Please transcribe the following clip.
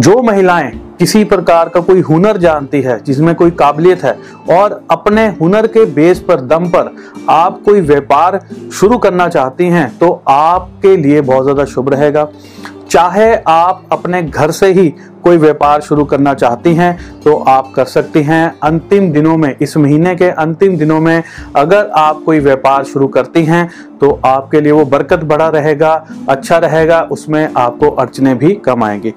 जो महिलाएँ किसी प्रकार का कोई हुनर जानती है, जिसमें कोई काबिलियत है, और अपने हुनर के बेस पर, दम पर आप कोई व्यापार शुरू करना चाहती हैं तो आपके लिए बहुत ज़्यादा शुभ रहेगा। चाहे आप अपने घर से ही कोई व्यापार शुरू करना चाहती हैं तो आप कर सकती हैं। अंतिम दिनों में, इस महीने के अंतिम दिनों में अगर आप कोई व्यापार शुरू करती हैं तो आपके लिए वो बरकत बड़ा रहेगा अच्छा रहेगा, उसमें आपको अड़चने भी कम आएँगी।